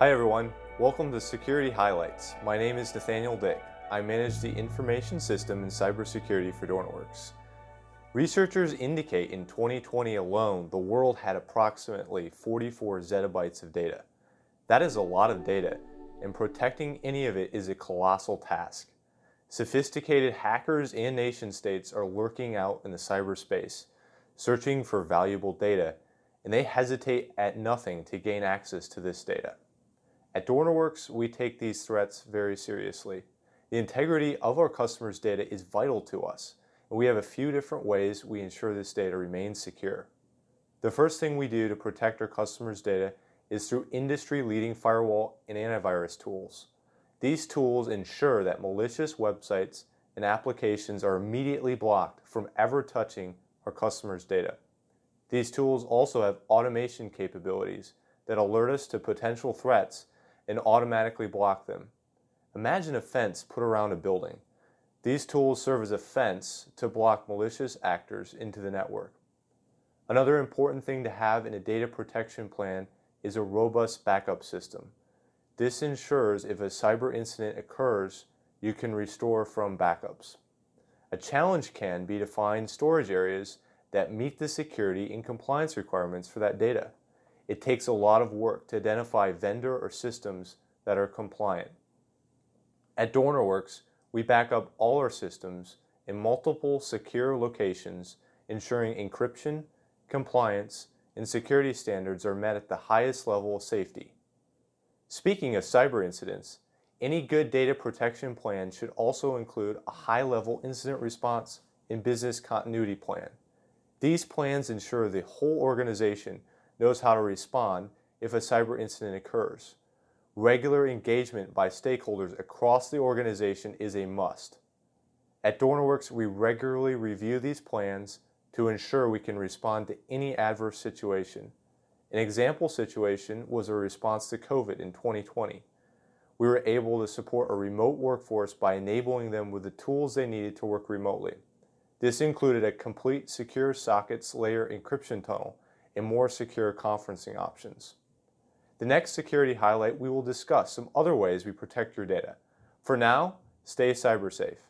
Hi everyone, welcome to Security Highlights. My name is Nathaniel Dick. I manage the information system and cybersecurity for DornerWorks. Researchers indicate in 2020 alone, the world had approximately 44 zettabytes of data. That is a lot of data, and protecting any of it is a colossal task. Sophisticated hackers and nation states are lurking out in the cyberspace, searching for valuable data, and they hesitate at nothing to gain access to this data. At DornerWorks, we take these threats very seriously. The integrity of our customers' data is vital to us, and we have a few different ways we ensure this data remains secure. The first thing we do to protect our customers' data is through industry-leading firewall and antivirus tools. These tools ensure that malicious websites and applications are immediately blocked from ever touching our customers' data. These tools also have automation capabilities that alert us to potential threats and automatically block them. Imagine a fence put around a building. These tools serve as a fence to block malicious actors into the network. Another important thing to have in a data protection plan is a robust backup system. This ensures if a cyber incident occurs, you can restore from backups. A challenge can be to find storage areas that meet the security and compliance requirements for that data. It takes a lot of work to identify vendor or systems that are compliant. At DornerWorks, we back up all our systems in multiple secure locations, ensuring encryption, compliance, and security standards are met at the highest level of safety. Speaking of cyber incidents, any good data protection plan should also include a high-level incident response and business continuity plan. These plans ensure the whole organization knows how to respond if a cyber incident occurs. Regular engagement by stakeholders across the organization is a must. At DornerWorks, we regularly review these plans to ensure we can respond to any adverse situation. An example situation was a response to COVID in 2020. We were able to support a remote workforce by enabling them with the tools they needed to work remotely. This included a complete secure sockets layer encryption tunnel and more secure conferencing options. The next security highlight, we will discuss some other ways we protect your data. For now, stay cyber safe.